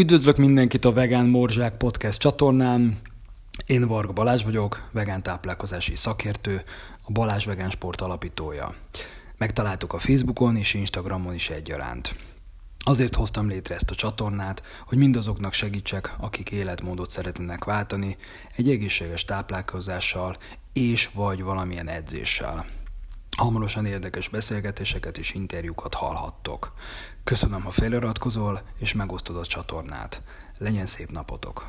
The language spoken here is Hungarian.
Üdvözlök mindenkit a Vegán Morzsák podcast csatornán. Én Varga Balázs vagyok, vegán táplálkozási szakértő, a Balázs Vegán Sport alapítója. Megtaláltuk a Facebookon és Instagramon is egyaránt. Azért hoztam létre ezt a csatornát, hogy mindazoknak segítsek, akik életmódot szeretnének váltani, egy egészséges táplálkozással és vagy valamilyen edzéssel. Hamarosan érdekes beszélgetéseket és interjúkat hallhattok. Köszönöm, ha feliratkozol és megosztod a csatornát. Legyen szép napotok!